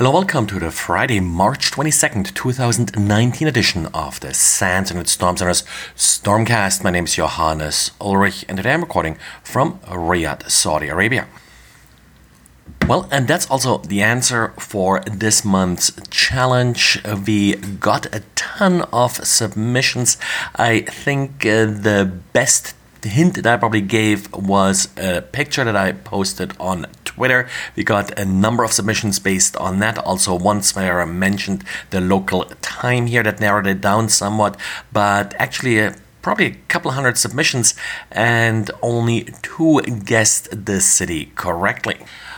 Hello, welcome to the Friday, March 22nd, 2019 edition of the SANS and Storm Center's Stormcast. My name is Johannes Ulrich, and today I'm recording from Riyadh, Saudi Arabia. Well, and that's also the answer for this month's challenge. We got a ton of submissions. I think uh, the best hint that I probably gave was a picture that I posted on Twitter. We got a number of submissions based on that. Also, once I mentioned the local time here that narrowed it down somewhat, but actually, uh, probably a couple hundred submissions, and only two guessed the city correctly.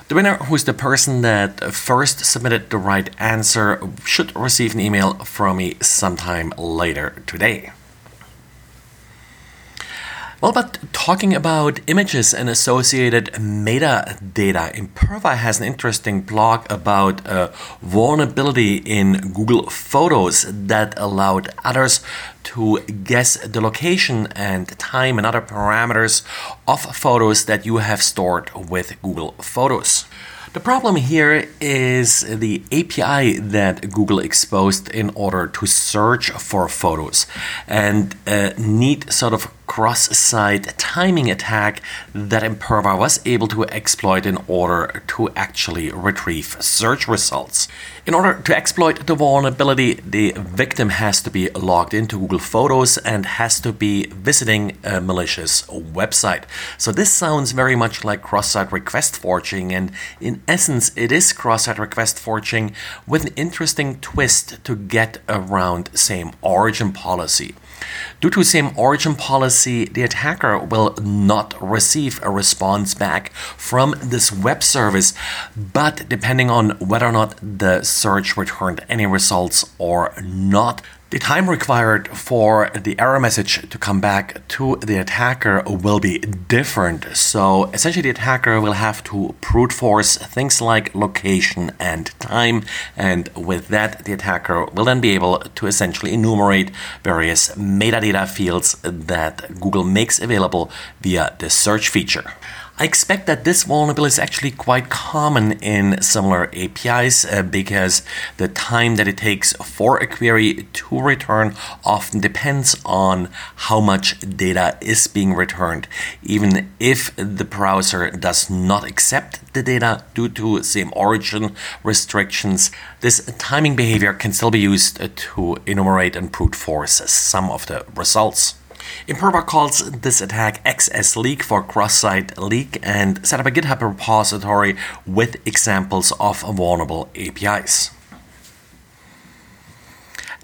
The winner, who is the person that first submitted the right answer, should receive an email from me sometime later today. Well, but talking about images and associated metadata, Imperva has an interesting blog about a vulnerability in Google Photos that allowed others to guess the location and time and other parameters of photos that you have stored with Google Photos. The problem here is the API that Google exposed in order to search for photos and uh, a neat sort of cross-site timing attack that Imperva was able to exploit in order to actually retrieve search results. In order to exploit the vulnerability, the victim has to be logged into Google Photos and has to be visiting a malicious website. So this sounds very much like cross-site request forging and in essence it is cross-site request forging with an interesting twist to get around same origin policy. Due to same origin policy, the attacker will not receive a response back from this web service, but depending on whether or not the search returned any results or not, the time required for the error message to come back to the attacker will be different. So essentially, the attacker will have to brute force things like location and time. And with that, the attacker will then be able to essentially enumerate various metadata fields that Google makes available via the search feature. I expect that this vulnerability is actually quite common in similar APIs uh, because the time that it takes for a query to return often depends on how much data is being returned. Even if the browser does not accept the data due to same origin restrictions, this timing behavior can still be used to enumerate and brute force some of the results. Imperva calls this attack XS Leak for cross-site leak and set up a GitHub repository with examples of vulnerable APIs.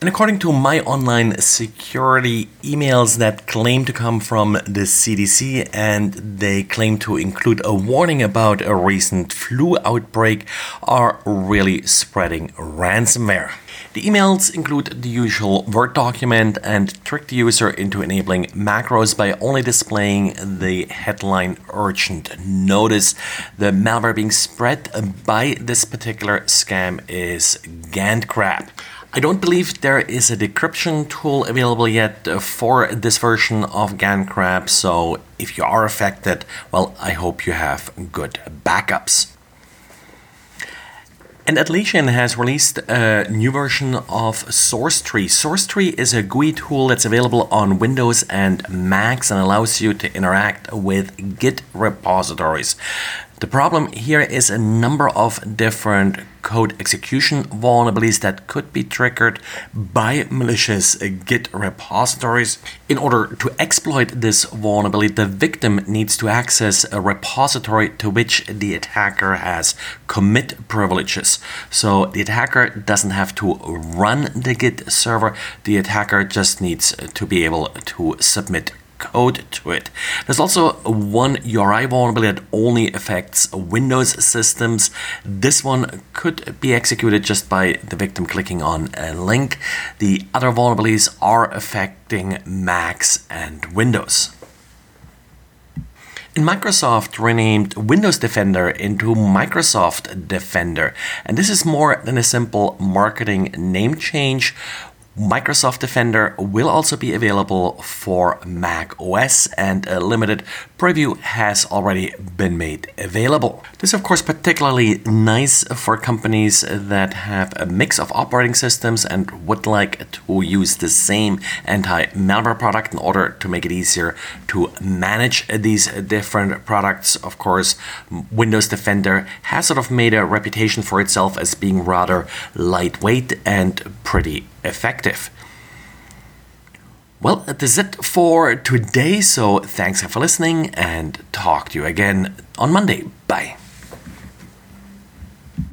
And according to my online security emails that claim to come from the CDC and they claim to include a warning about a recent flu outbreak, are really spreading ransomware. The emails include the usual Word document and trick the user into enabling macros by only displaying the headline urgent notice. The malware being spread by this particular scam is GandCrab. I don't believe there is a decryption tool available yet uh, for this version of GandCrab, so if you are affected, well, I hope you have good backups. And Atlassian has released a new version of SourceTree. SourceTree is a GUI tool that's available on Windows and Macs and allows you to interact with Git repositories. The problem here is a number of different code execution vulnerabilities that could be triggered by malicious Git repositories. In order to exploit this vulnerability, the victim needs to access a repository to which the attacker has commit privileges. So the attacker doesn't have to run the Git server, the attacker just needs to be able to submit code to it. There's also one URI vulnerability that only affects Windows systems. This one could be executed just by the victim clicking on a link. The other vulnerabilities are affecting Macs and Windows. Microsoft renamed Windows Defender into Microsoft Defender. And this is more than a simple marketing name change Microsoft Defender will also be available for Mac OS, and a limited preview has already been made available. This, of course, particularly nice for companies that have a mix of operating systems and would like to use the same anti malware product in order to make it easier to manage these different products. Of course, Windows Defender has sort of made a reputation for itself as being rather lightweight and pretty effective. Well, that's it for today. So thanks for listening and talk to you again on Monday. Bye.